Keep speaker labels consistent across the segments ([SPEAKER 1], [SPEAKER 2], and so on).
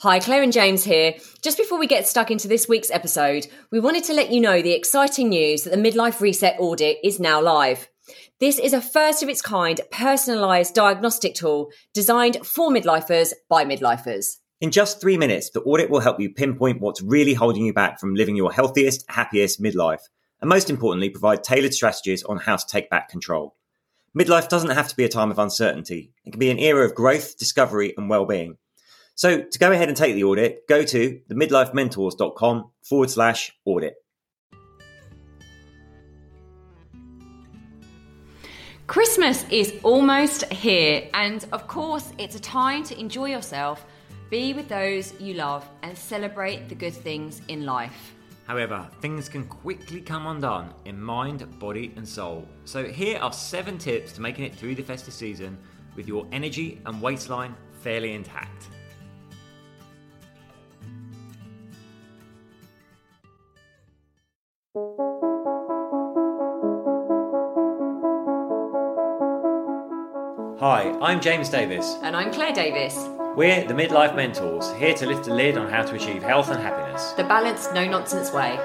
[SPEAKER 1] Hi, Claire and James here. Just before we get stuck into this week's episode, we wanted to let you know the exciting news that the Midlife Reset audit is now live. This is a first of its kind personalised diagnostic tool designed for midlifers by midlifers.
[SPEAKER 2] In just three minutes, the audit will help you pinpoint what's really holding you back from living your healthiest, happiest midlife, and most importantly, provide tailored strategies on how to take back control. Midlife doesn't have to be a time of uncertainty. It can be an era of growth, discovery, and well-being. So to go ahead and take the audit, go to themidlifementors.com forward slash audit.
[SPEAKER 1] Christmas is almost here, and of course, it's a time to enjoy yourself, be with those you love, and celebrate the good things in life.
[SPEAKER 2] However, things can quickly come undone in mind, body, and soul. So, here are seven tips to making it through the festive season with your energy and waistline fairly intact. I'm James Davis.
[SPEAKER 1] And I'm Claire Davis.
[SPEAKER 2] We're the Midlife Mentors, here to lift the lid on how to achieve health and happiness.
[SPEAKER 1] The balanced, no nonsense way.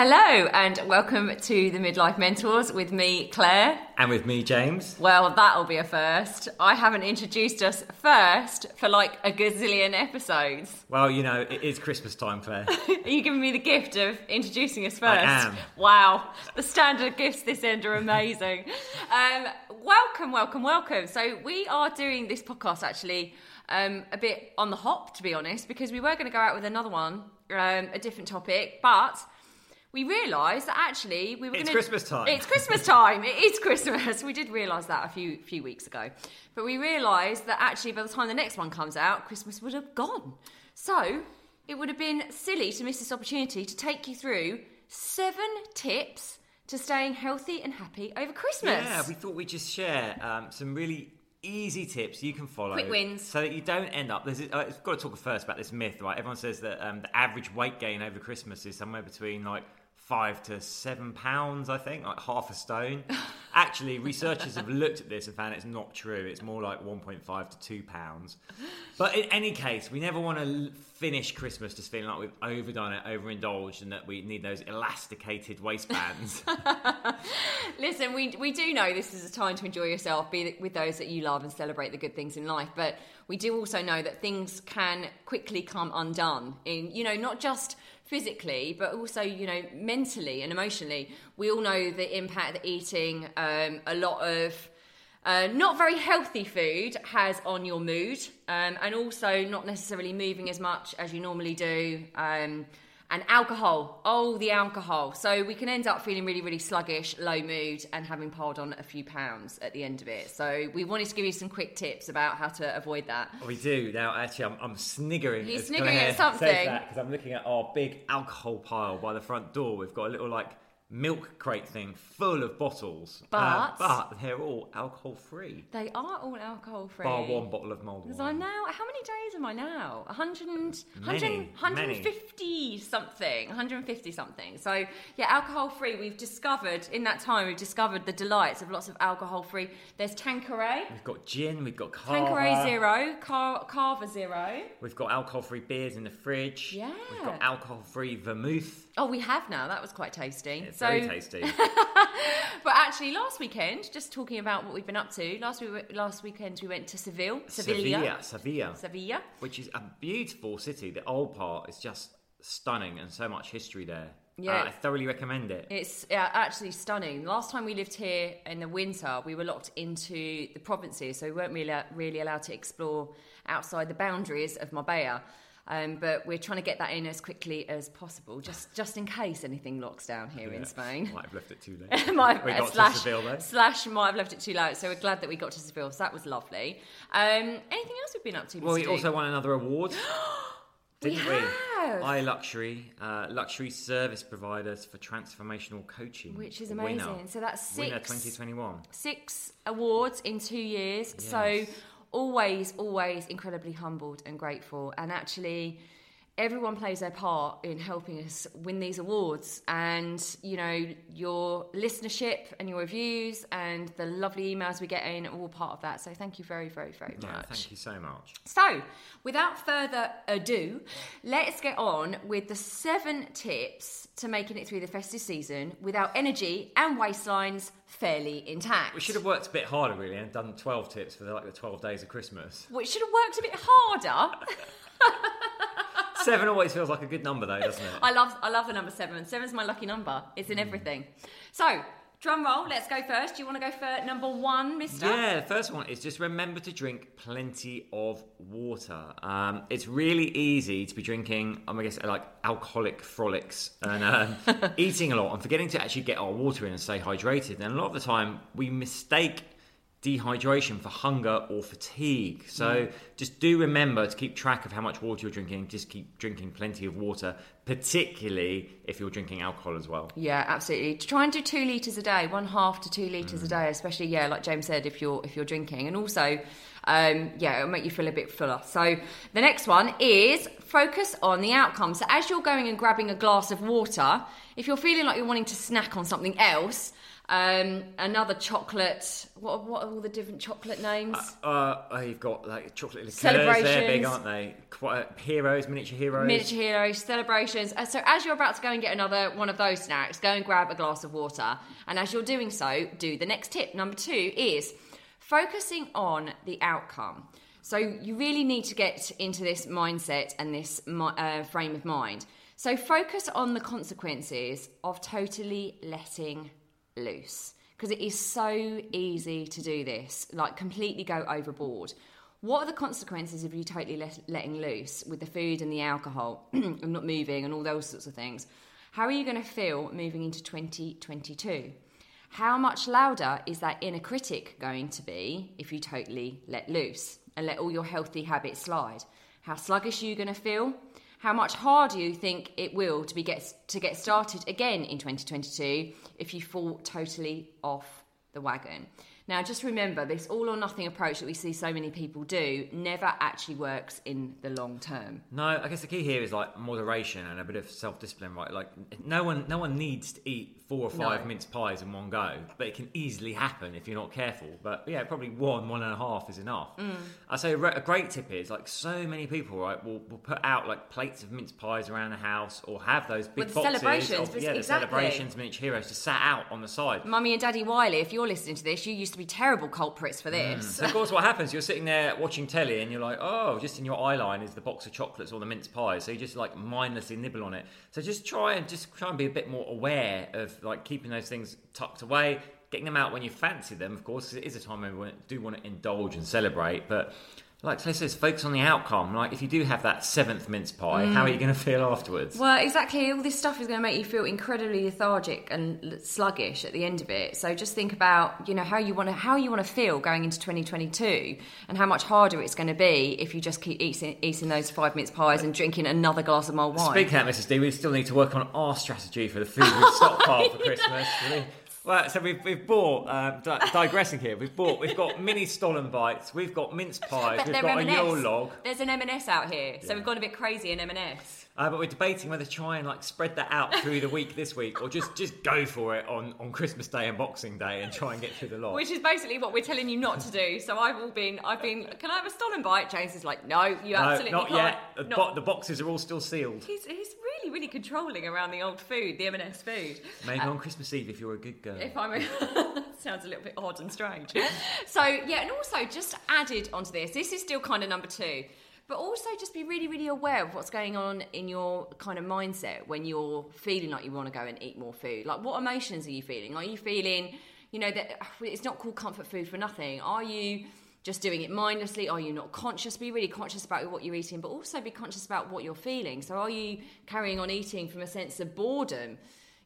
[SPEAKER 1] Hello, and welcome to the Midlife Mentors with me, Claire.
[SPEAKER 2] And with me, James.
[SPEAKER 1] Well, that'll be a first. I haven't introduced us first for like a gazillion episodes.
[SPEAKER 2] Well, you know, it is Christmas time, Claire.
[SPEAKER 1] Are you giving me the gift of introducing us first?
[SPEAKER 2] I am.
[SPEAKER 1] Wow, the standard gifts this end are amazing. um, welcome, welcome, welcome. So, we are doing this podcast actually um, a bit on the hop, to be honest, because we were going to go out with another one, um, a different topic, but we realised that actually we were
[SPEAKER 2] It's
[SPEAKER 1] gonna,
[SPEAKER 2] Christmas time.
[SPEAKER 1] It's Christmas time. it is Christmas. We did realise that a few few weeks ago, but we realised that actually by the time the next one comes out, Christmas would have gone. So it would have been silly to miss this opportunity to take you through seven tips to staying healthy and happy over Christmas.
[SPEAKER 2] Yeah, we thought we'd just share um, some really easy tips you can follow.
[SPEAKER 1] Quick wins.
[SPEAKER 2] So that you don't end up. There's, uh, I've got to talk first about this myth, right? Everyone says that um, the average weight gain over Christmas is somewhere between like five to seven pounds, I think, like half a stone. Actually, researchers have looked at this and found it's not true. It's more like 1.5 to 2 pounds. But in any case, we never want to finish Christmas just feeling like we've overdone it, overindulged, and that we need those elasticated waistbands.
[SPEAKER 1] Listen, we, we do know this is a time to enjoy yourself, be with those that you love, and celebrate the good things in life. But we do also know that things can quickly come undone in, you know, not just physically, but also, you know, mentally and emotionally. We all know the impact that eating um, a lot of uh, not very healthy food has on your mood, um, and also not necessarily moving as much as you normally do. Um, and alcohol, oh, the alcohol. So we can end up feeling really, really sluggish, low mood, and having piled on a few pounds at the end of it. So we wanted to give you some quick tips about how to avoid that.
[SPEAKER 2] Oh, we do now. Actually, I'm, I'm sniggering.
[SPEAKER 1] You're sniggering at something.
[SPEAKER 2] because I'm looking at our big alcohol pile by the front door. We've got a little like milk crate thing full of bottles, Uh,
[SPEAKER 1] But-
[SPEAKER 2] but they're all alcohol free.
[SPEAKER 1] They are all alcohol free.
[SPEAKER 2] Bar one bottle of mulled wine.
[SPEAKER 1] I'm now, how many days am I now? 100,
[SPEAKER 2] Many,
[SPEAKER 1] 100 150 something, 150 something. So, yeah, alcohol free. We've discovered, in that time, we've discovered the delights of lots of alcohol free. There's Tanqueray,
[SPEAKER 2] We've got gin. We've got Carver.
[SPEAKER 1] Tanqueray Zero, Car- Carver Zero.
[SPEAKER 2] We've got alcohol-free beers in the fridge.
[SPEAKER 1] Yeah.
[SPEAKER 2] We've got alcohol-free vermouth.
[SPEAKER 1] Oh, we have now. That was quite tasty.
[SPEAKER 2] It's
[SPEAKER 1] so,
[SPEAKER 2] very tasty.
[SPEAKER 1] but actually, last weekend, just talking about what we've been up to. Last we last weekend we went to Seville,
[SPEAKER 2] Sevilla, Sevilla,
[SPEAKER 1] Sevilla.
[SPEAKER 2] which is a beautiful city. The old part is just stunning and so much history there.
[SPEAKER 1] Yeah.
[SPEAKER 2] Uh, I thoroughly recommend it.
[SPEAKER 1] It's uh, actually stunning. Last time we lived here in the winter, we were locked into the provinces, so we weren't really, really allowed to explore outside the boundaries of Marbella. Um, but we're trying to get that in as quickly as possible, just just in case anything locks down here in
[SPEAKER 2] Yeah.
[SPEAKER 1] Spain.
[SPEAKER 2] Might have left it too late.
[SPEAKER 1] might,
[SPEAKER 2] we got
[SPEAKER 1] slash,
[SPEAKER 2] to Seville though.
[SPEAKER 1] slash might have left it too late. So we're glad that we got to Seville. So that was lovely. Um, anything else we've been up to?
[SPEAKER 2] Well, we also won another award. didn't we?
[SPEAKER 1] have.
[SPEAKER 2] iLuxury, uh, luxury service providers for transformational coaching.
[SPEAKER 1] Which is
[SPEAKER 2] Winner.
[SPEAKER 1] amazing. So that's
[SPEAKER 2] Winner
[SPEAKER 1] six
[SPEAKER 2] 2021.
[SPEAKER 1] six awards in two years. So
[SPEAKER 2] Yes.
[SPEAKER 1] Always, always incredibly humbled and grateful. And actually, everyone plays their part in helping us win these awards. And you know, your listenership and your reviews and the lovely emails we get in are all part of that. So thank you very, very, very
[SPEAKER 2] Yeah,
[SPEAKER 1] much.
[SPEAKER 2] thank you so much.
[SPEAKER 1] So, without further ado, let's get on with the seven tips to making it through the festive season without energy and waistlines fairly intact.
[SPEAKER 2] We should have worked a bit harder, really, and done 12 tips for the, like the 12 days of Christmas.
[SPEAKER 1] Which should have worked a bit harder.
[SPEAKER 2] Seven always feels like a good number, though, doesn't it?
[SPEAKER 1] I love, I love the number seven. Seven's my lucky number. It's in everything. So, drum roll. Let's go first. Do you want to go for number one, Mister?
[SPEAKER 2] Yeah, the first one is just remember to drink plenty of water. Um, it's really easy to be drinking, um, I guess, like alcoholic frolics and um, eating a lot and forgetting to actually get our water in and stay hydrated. And a lot of the time, we mistake dehydration for hunger or fatigue. So just do remember to keep track of how much water you're drinking. Just keep drinking plenty of water, particularly if you're drinking alcohol as well.
[SPEAKER 1] Yeah, absolutely. Try and do two liters a day, one half to two liters
[SPEAKER 2] Mm.
[SPEAKER 1] a day, especially yeah, like James said, if you're if you're drinking, and also, um, yeah, it'll make you feel a bit fuller. So the next one is focus on the outcome. So as you're going and grabbing a glass of water, if you're feeling like you're wanting to snack on something else. Um, another chocolate. What, what are all the different chocolate names?
[SPEAKER 2] Uh, oh, you've got like chocolate liqueurs. They're big,
[SPEAKER 1] Celebrations.
[SPEAKER 2] aren't they? Quite uh, heroes, miniature heroes.
[SPEAKER 1] Miniature heroes, celebrations. Uh, So, as you're about to go and get another one of those snacks, go and grab a glass of water. And as you're doing so, do the next tip. Number two is focusing on the outcome. So, you really need to get into this mindset and this uh, frame of mind. So, focus on the consequences of totally letting loose because it is so easy to do this, like completely go overboard. What are the consequences of you totally let, letting loose with the food and the alcohol and not moving and all those sorts of things? How are you going to feel moving into 2022? How much louder is that inner critic going to be if you totally let loose and let all your healthy habits slide? How sluggish are you going to feel? How much harder you think it will to be get to get started again in 2022 if you fall totally off the wagon? Now, just remember this all or nothing approach that we see so many people do never actually works in the long term.
[SPEAKER 2] No, I guess the key here is like moderation and a bit of self-discipline, right? Like no one, no one needs to eat four or five
[SPEAKER 1] No.
[SPEAKER 2] mince pies in one go, but it can easily happen if you're not careful. But yeah, probably one, one and a half is enough.
[SPEAKER 1] Mm.
[SPEAKER 2] I say a re- a great tip is like so many people, right, will, will put out like plates of mince pies around the house or have those big
[SPEAKER 1] With
[SPEAKER 2] boxes
[SPEAKER 1] celebrations,
[SPEAKER 2] of yeah, the celebrations, miniature heroes, just sat out on the side.
[SPEAKER 1] Mummy and Daddy Wiley, if you're listening to this, you used to be terrible culprits for this.
[SPEAKER 2] So of course, what happens? You're sitting there watching telly, and you're like, "Oh, just in your eye line is the box of chocolates or the mince pies." So you just like mindlessly nibble on it. So just try and just try and be a bit more aware of like keeping those things tucked away, getting them out when you fancy them. Of course, it is a time when we do want to indulge and celebrate, but. Like Claire says, focus on the outcome. Like, if you do have that seventh mince pie, how are you mm. going to feel afterwards?
[SPEAKER 1] Well, exactly. All this stuff is going to make you feel incredibly lethargic and sluggish at the end of it. So just think about, you know, how you want to how you want to feel going into 2022, and how much harder it's going to be if you just keep eating eating those five mince pies and drinking another glass of mulled wine.
[SPEAKER 2] Speaking of that, Mrs. D, we still need to work on our strategy for the food we've stockpiled for Christmas. really. Well, so we've, we've bought, um, di- digressing here, we've bought, we've got mini Stollen bites, we've got mince pies, we've got
[SPEAKER 1] M&S.
[SPEAKER 2] Yule log,
[SPEAKER 1] There's an M&S out here, so
[SPEAKER 2] Yeah.
[SPEAKER 1] we've gone a bit crazy in M&S.
[SPEAKER 2] uh, but we're debating whether to try and like spread that out through the week this week, or just just go for it on, on Christmas Day and Boxing Day and try and get through the lot.
[SPEAKER 1] Which is basically what we're telling you not to do. So I've all been, I've been, can I have a Stollen bite? James is like, no, you
[SPEAKER 2] no,
[SPEAKER 1] absolutely
[SPEAKER 2] not
[SPEAKER 1] can't.
[SPEAKER 2] yet. The,
[SPEAKER 1] Not-
[SPEAKER 2] bo- the boxes are all still sealed.
[SPEAKER 1] He's, he's really, really controlling around the old food, the M&S food.
[SPEAKER 2] Maybe uh, on Christmas Eve if you're a good girl.
[SPEAKER 1] If I'm a, sounds a little bit odd and strange. So yeah, and also just added onto this, this is still kind of number two, but also just be really, really aware of what's going on in your kind of mindset when you're feeling like you want to go and eat more food. Like, what emotions are you feeling? Are you feeling, you know, that ah, it's not called comfort food for nothing? Are you just doing it mindlessly? Are you not conscious? Be really conscious about what you're eating, but also be conscious about what you're feeling. So, are you carrying on eating from a sense of boredom?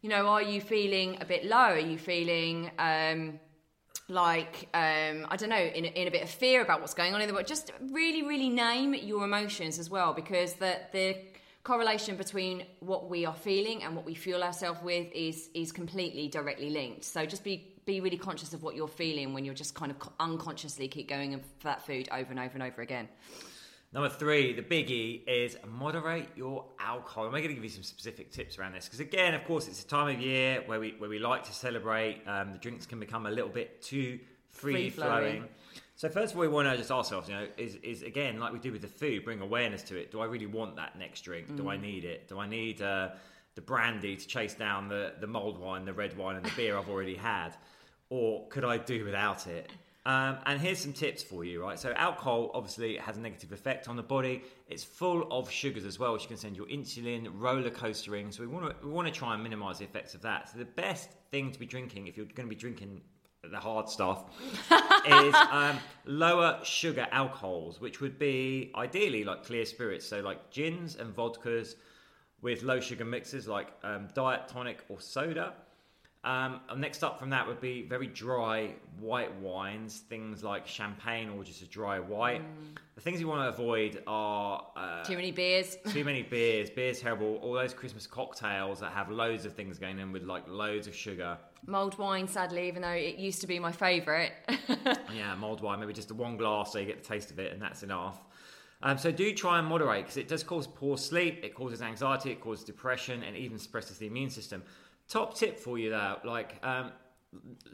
[SPEAKER 1] You know, are you feeling a bit low? Are you feeling um, like um, I don't know, in, in a bit of fear about what's going on in the world. Just really, really name your emotions as well, because the the correlation between what we are feeling and what we fuel ourselves with is is completely directly linked. So just be be really conscious of what you're feeling when you're just kind of unconsciously keep going for that food over and over and over again.
[SPEAKER 2] Number three, the biggie is moderate your alcohol. I'm going to give you some specific tips around this because, again, of course, it's a time of year where we where we like to celebrate. Um, the drinks can become a little bit too free flowing. So first of all, we want to just ask ourselves, you know, is, is again like we do with the food, bring awareness to it. Do I really want that next drink? Mm. Do I mm. need it? Do I need uh, the brandy to chase down the the mulled wine, the red wine, and the beer I've already had, or could I do without it? Um, and here's some tips for you, right? So, alcohol obviously has a negative effect on the body. It's full of sugars as well, which can send your insulin roller coastering. So, we want to we want to try and minimize the effects of that. So, the best thing to be drinking if you're going to be drinking the hard stuff is um, lower sugar alcohols, which would be ideally like clear spirits, so like gins and vodkas with low sugar mixes like um, diet tonic or soda. Um, next up from that would be very dry white wines, things like champagne or just a dry white. Mm. The things you want to avoid are
[SPEAKER 1] uh, too many beers.
[SPEAKER 2] too many beers. Beer's terrible. All those Christmas cocktails that have loads of things going in with like loads of sugar.
[SPEAKER 1] Mulled wine, sadly, even though it used to be my favourite.
[SPEAKER 2] yeah, mulled wine. Maybe just one glass so you get the taste of it, and that's enough. Um, so do try and moderate because it does cause poor sleep, it causes anxiety, it causes depression, and even suppresses the immune system. Top tip for you though, like um,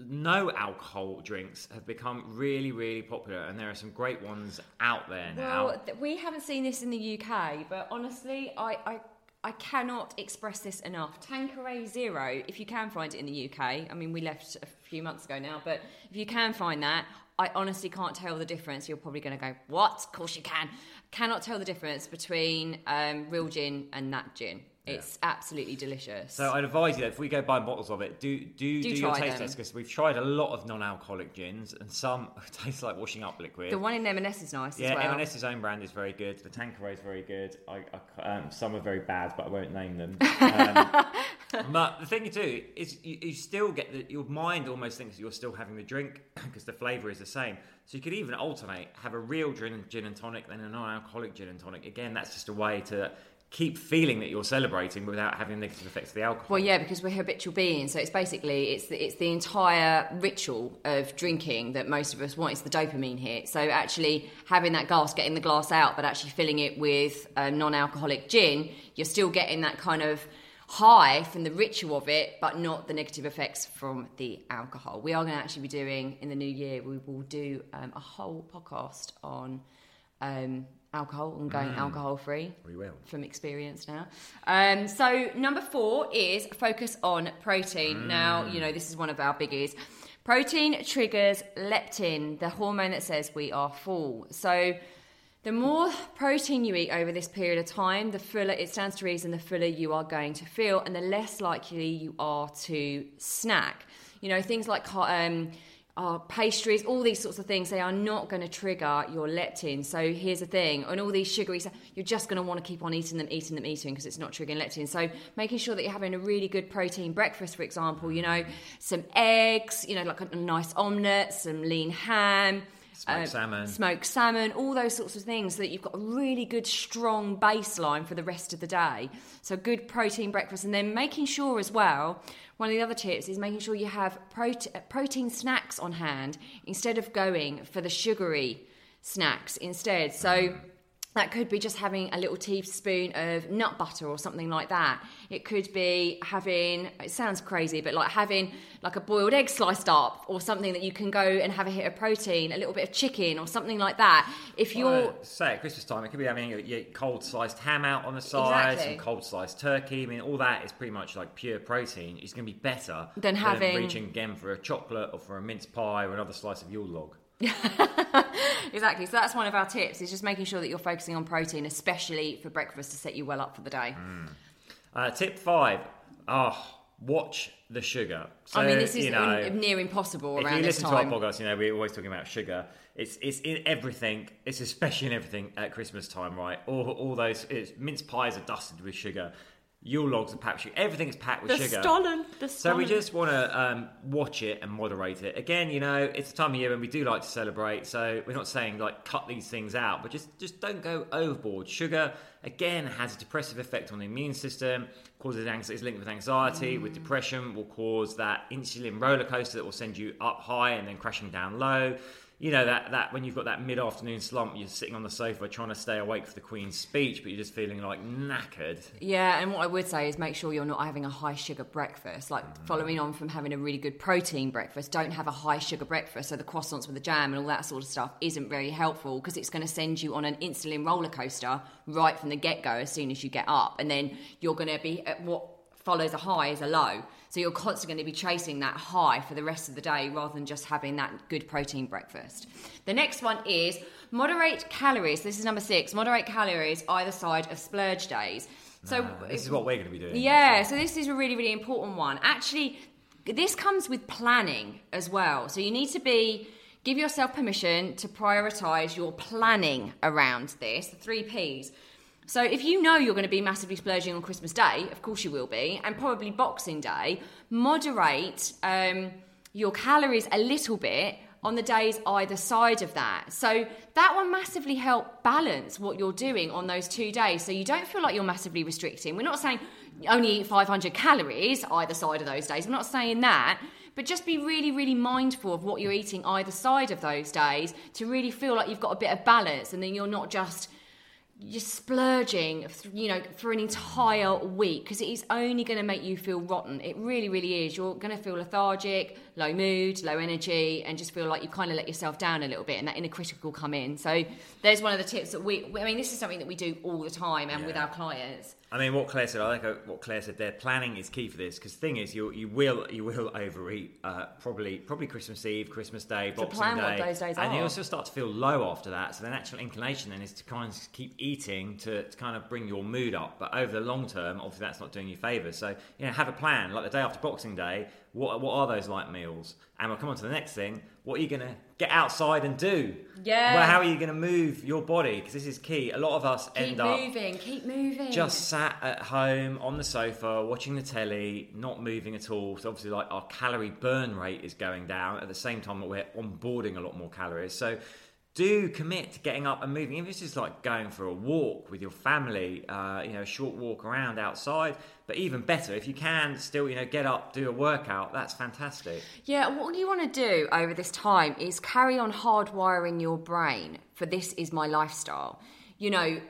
[SPEAKER 2] no alcohol drinks have become really, really popular, and there are some great ones out there now.
[SPEAKER 1] Well, we haven't seen this in the UK, but honestly, I, I I cannot express this enough. Tanqueray Zero, if you can find it in the UK, I mean, we left a few months ago now, but if you can find that, I honestly can't tell the difference. You're probably going to go, What? Of course you can. Cannot tell the difference between um, real gin and that gin. It's yeah. absolutely delicious.
[SPEAKER 2] So I'd advise you that if we go buy bottles of it, do do do, do your taste test because we've tried a lot of non-alcoholic gins and some taste like washing up liquid.
[SPEAKER 1] The one in M&S is nice.
[SPEAKER 2] Yeah,
[SPEAKER 1] well.
[SPEAKER 2] M&S's own brand is very good. The Tanqueray is very good. I, I, um, some are very bad, but I won't name them. Um, but the thing you do is you, you still get the, your mind almost thinks you're still having the drink because the flavour is the same. So you could even alternate, have a real gin, gin and tonic, then a non-alcoholic gin and tonic. Again, that's just a way to keep feeling that you're celebrating without having negative effects of the alcohol.
[SPEAKER 1] Well, yeah, because we're habitual beings, so it's basically it's the, it's the entire ritual of drinking that most of us want. It's the dopamine hit. So actually having that glass, getting the glass out, but actually filling it with um, non-alcoholic gin, you're still getting that kind of high from the ritual of it, but not the negative effects from the alcohol. We are going to actually be doing in the new year. We will do um, a whole podcast on. Um, alcohol and going mm. alcohol free.
[SPEAKER 2] We will.
[SPEAKER 1] From experience now. Um, so, number four is focus on protein. Mm. Now, you know, this is one of our biggies. Protein triggers leptin, the hormone that says we are full. So, the more protein you eat over this period of time, the fuller it stands to reason the fuller you are going to feel, and the less likely you are to snack. You know, things like um, pastries, all these sorts of things, they are not going to trigger your leptin. So here's the thing, and all these sugary stuff, you're just going to want to keep on eating them, eating them, eating because it's not triggering leptin. So making sure that you're having a really good protein breakfast, for example, you know, some eggs, you know, like a nice omelette, some lean ham.
[SPEAKER 2] Smoked uh, salmon.
[SPEAKER 1] Smoked salmon, all those sorts of things, so that you've got a really good, strong baseline for the rest of the day. So, good protein breakfast. And then making sure as well one of the other tips is making sure you have prote- protein snacks on hand instead of going for the sugary snacks instead. So that could be just having a little teaspoon of nut butter or something like that. It could be having, it sounds crazy, but like having like a boiled egg sliced up or something that you can go and have a hit of protein, a little bit of chicken or something like that. If you're. Well,
[SPEAKER 2] say at Christmas time, it could be having a, cold sliced ham out on the side, exactly. some cold sliced turkey. I mean, all that is pretty much like pure protein. It's going to be better
[SPEAKER 1] than having.
[SPEAKER 2] Than reaching again for a chocolate or for a mince pie or another slice of Yule log.
[SPEAKER 1] exactly. So that's one of our tips: is just making sure that you're focusing on protein, especially for breakfast, to set you well up for the day.
[SPEAKER 2] Mm. Uh, tip five: oh, watch the sugar.
[SPEAKER 1] So, I mean, this is you know, near impossible around
[SPEAKER 2] this
[SPEAKER 1] time. If
[SPEAKER 2] you listen to our podcast, you know we're always talking about sugar. It's it's in everything. It's especially in everything at Christmas time, right? All all those mince pies are dusted with sugar Yule logs are packed with sugar. Everything's packed with
[SPEAKER 1] The
[SPEAKER 2] sugar.
[SPEAKER 1] Stollen. The
[SPEAKER 2] So we just want to um, watch it and moderate it. Again, you know, it's a time of year when we do like to celebrate. So we're not saying like cut these things out, but just just don't go overboard. Sugar again has a depressive effect on the immune system, causes anxiety, is linked with anxiety, with depression, will cause that insulin roller coaster that will send you up high and then crashing down low. You know that that when you've got that mid afternoon slump, you're sitting on the sofa trying to stay awake for the Queen's speech, but you're just feeling like knackered.
[SPEAKER 1] Yeah, and what I would say is make sure you're not having a high sugar breakfast. Like mm. following on from having a really good protein breakfast, don't have a high sugar breakfast. So the croissants with the jam and all that sort of stuff isn't very helpful because it's going to send you on an insulin roller coaster right from the get go as soon as you get up, and then you're going to be at what follows a high is a low. So you're constantly going to be chasing that high for the rest of the day rather than just having that good protein breakfast. The next one is moderate calories. This is number six. Moderate calories either side of splurge days. So
[SPEAKER 2] Uh, this is what we're going to be doing.
[SPEAKER 1] yeah, so this is a really, really important one. Actually, this comes with planning as well. So you need to be give yourself permission to prioritize your planning around this, the three P's. So if you know you're going to be massively splurging on Christmas Day, of course you will be, and probably Boxing Day, moderate um, your calories a little bit on the days either side of that. So that will massively help balance what you're doing on those two days. So you don't feel like you're massively restricting. We're not saying only eat 500 calories either side of those days. We're not saying that. But just be really, really mindful of what you're eating either side of those days to really feel like you've got a bit of balance and then you're not just you're splurging, you know, for an entire week because it is only going to make you feel rotten. It really, really is. You're going to feel lethargic, low mood, low energy, and just feel like you kind of let yourself down a little bit, and that inner critic will come in. So there's one of the tips that we. I mean, this is something that we do all the time and with our clients.
[SPEAKER 2] I mean, what Claire said, I like what Claire said there. Planning is key for this because the thing is, you you will you will overeat uh, probably probably Christmas Eve, Christmas Day, Boxing
[SPEAKER 1] plan
[SPEAKER 2] Day,
[SPEAKER 1] what those days
[SPEAKER 2] and you
[SPEAKER 1] are.
[SPEAKER 2] also start to feel low after that. So the natural inclination then is to kind of keep eating to, to kind of bring your mood up. But over the long term, obviously that's not doing you favours. So you know, have a plan. Like the day after Boxing Day, what what are those light meals? And we'll come on to the next thing. What are you going to get outside and do?
[SPEAKER 1] Yeah.
[SPEAKER 2] Well, how are you going to move your body? Because this is key. A lot of us
[SPEAKER 1] Keep
[SPEAKER 2] end up Keep
[SPEAKER 1] moving, keep moving.
[SPEAKER 2] just sat at home on the sofa watching the telly, not moving at all. So obviously, like our calorie burn rate is going down at the same time that we're onboarding a lot more calories. So do commit to getting up and moving. If it's just like going for a walk with your family, uh, you know, a short walk around outside. But even better, if you can still, you know, get up, do a workout. That's fantastic.
[SPEAKER 1] Yeah, what you want to do over this time is carry on hardwiring your brain for this is my lifestyle. You know,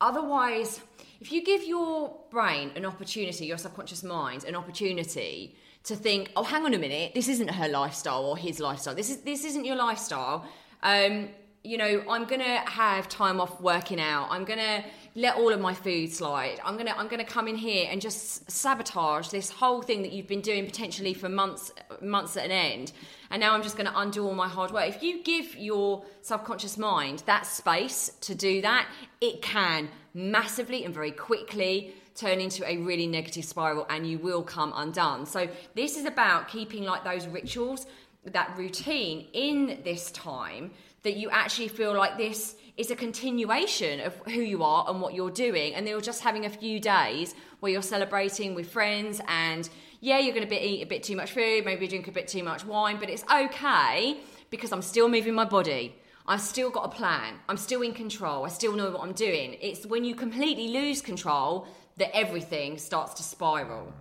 [SPEAKER 1] otherwise, if you give your brain an opportunity, your subconscious mind an opportunity to think, oh, hang on a minute, this isn't her lifestyle or his lifestyle. This is this isn't your lifestyle. Um, you know, I'm gonna have time off working out. I'm gonna let all of my food slide. I'm gonna I'm gonna come in here and just sabotage this whole thing that you've been doing potentially for months months at an end. And now I'm just gonna undo all my hard work. If you give your subconscious mind that space to do that, it can massively and very quickly turn into a really negative spiral and you will come undone. So this is about keeping like those rituals, that routine in this time that you actually feel like this is a continuation of who you are and what you're doing and you're just having a few days where you're celebrating with friends and yeah you're going to be, eat a bit too much food maybe drink a bit too much wine but it's okay because i'm still moving my body I've still got a plan. I'm still in control. I still know what I'm doing. It's when you completely lose control that everything starts to spiral.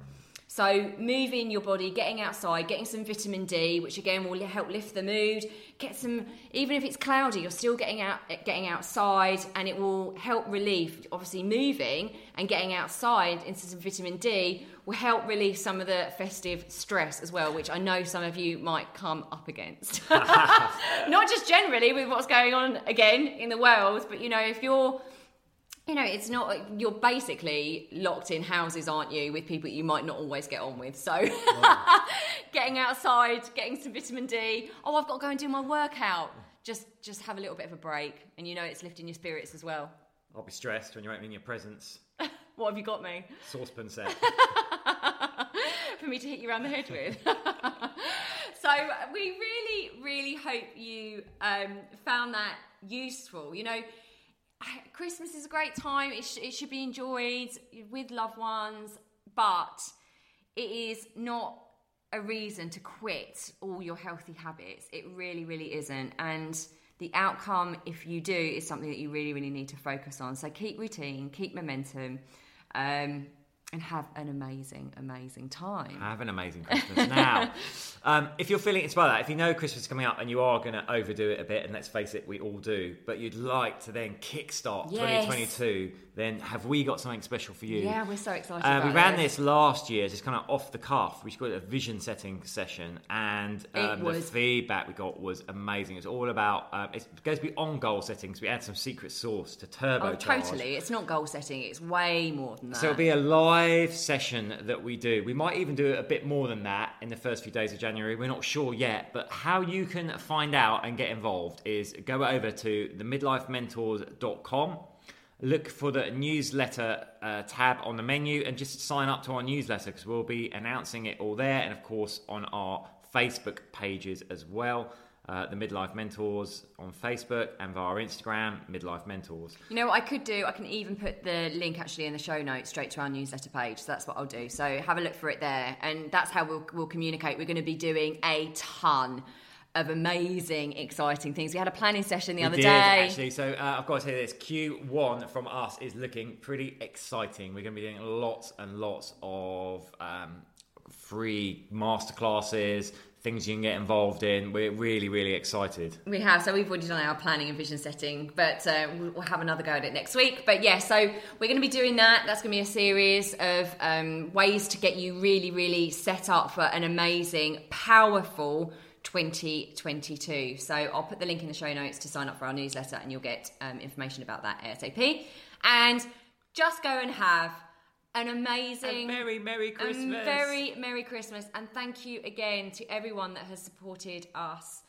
[SPEAKER 1] So, moving your body, getting outside, getting some vitamin D, which again will help lift the mood. Get some, even if it's cloudy, you're still getting out, eh, getting outside, and it will help relieve. Obviously, moving and getting outside into some vitamin D will help relieve some of the festive stress as well, which I know some of you might come up against. Not just generally with what's going on again in the world, but you know, if you're you know, it's not, you're basically locked in houses, aren't you, with people you might not always get on with. So, getting outside, getting some vitamin D. Oh, I've got to go and do my workout. Just, just have a little bit of a break, and you know it's lifting your spirits as well.
[SPEAKER 2] I'll be stressed when you're opening your presents.
[SPEAKER 1] What have you got me
[SPEAKER 2] Saucepan set.
[SPEAKER 1] for me to hit you around the head with? so we really, really hope you um, found that useful. You know, Christmas is a great time. It, sh- it should be enjoyed with loved ones, but it is not a reason to quit all your healthy habits. It really, really isn't. And the outcome, if you do, is something that you really, really need to focus on. So keep routine, keep momentum. Um, and have an amazing, amazing time.
[SPEAKER 2] Have an amazing Christmas. now, um, if you're feeling inspired, that, if you know Christmas is coming up and you are going to overdo it a bit, and let's face it, we all do, but you'd like to then kickstart
[SPEAKER 1] Yes.
[SPEAKER 2] 2022, then have we got something special for you?
[SPEAKER 1] Yeah, we're so excited.
[SPEAKER 2] Uh, we ran
[SPEAKER 1] this.
[SPEAKER 2] this last year, just kind of off the cuff. We called it a vision setting session, and um, the feedback we got was amazing. It's all about um, it's, it goes beyond goal settings. We add some secret sauce to turbo.
[SPEAKER 1] Oh, totally. It's not goal setting. It's way more than that.
[SPEAKER 2] So it'll be a live session that we do. We might even do it a bit more than that in the first few days of January. We're not sure yet, but how you can find out and get involved is go over to the midlifementors.com. Look for the newsletter uh, tab on the menu and just sign up to our newsletter because we'll be announcing it all there and, of course, on our Facebook pages as well. Uh, the Midlife Mentors on Facebook and via Instagram, Midlife Mentors.
[SPEAKER 1] You know what I could do? I can even put the link actually in the show notes straight to our newsletter page. So that's what I'll do. So have a look for it there, and that's how we'll, we'll communicate. We're going to be doing a ton of amazing, exciting things. We had a planning session the
[SPEAKER 2] We
[SPEAKER 1] other
[SPEAKER 2] did,
[SPEAKER 1] day.
[SPEAKER 2] actually. So uh, I've got to say this: Q1 from us is looking pretty exciting. We're going to be doing lots and lots of um, free masterclasses, things you can get involved in. We're really, really excited.
[SPEAKER 1] We have, so we've already done our planning and vision setting, but uh, we'll have another go at it next week. But yeah, so we're going to be doing that. That's going to be a series of um, ways to get you really, really set up for an amazing, powerful 2022. So I'll put the link in the show notes to sign up for our newsletter, and you'll get um, information about that ASAP. And just go and have an amazing,
[SPEAKER 2] A merry, merry
[SPEAKER 1] a
[SPEAKER 2] Christmas!
[SPEAKER 1] very Merry Christmas, and thank you again to everyone that has supported us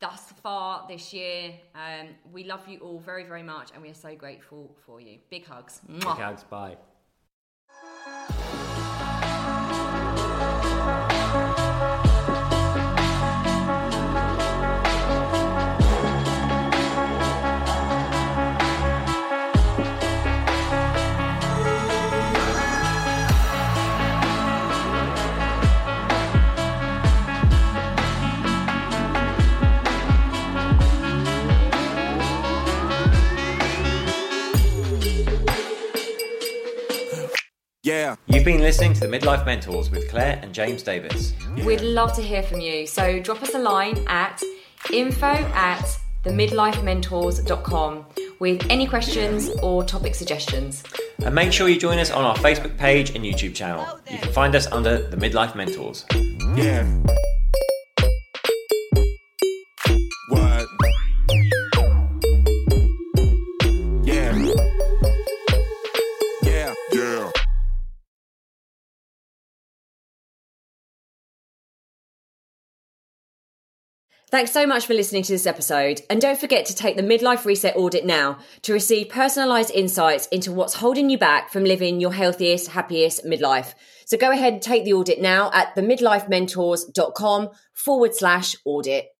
[SPEAKER 1] thus far this year. Um, we love you all very, very much, and we are so grateful for you. Big hugs. Mwah.
[SPEAKER 2] Big hugs, bye.
[SPEAKER 3] Yeah.
[SPEAKER 2] You've been listening to the Midlife Mentors with Claire and James Davis.
[SPEAKER 1] We'd love to hear from you. So drop us a line at info at themidlifementors.com with any questions or topic suggestions.
[SPEAKER 2] And make sure you join us on our Facebook page and YouTube channel. You can find us under the Midlife Mentors.
[SPEAKER 3] Yeah.
[SPEAKER 1] Thanks so much for listening to this episode. And don't forget to take the Midlife Reset Audit now to receive personalised insights into what's holding you back from living your healthiest, happiest midlife. So go ahead and take the audit now at themidlifementors.com forward slash audit.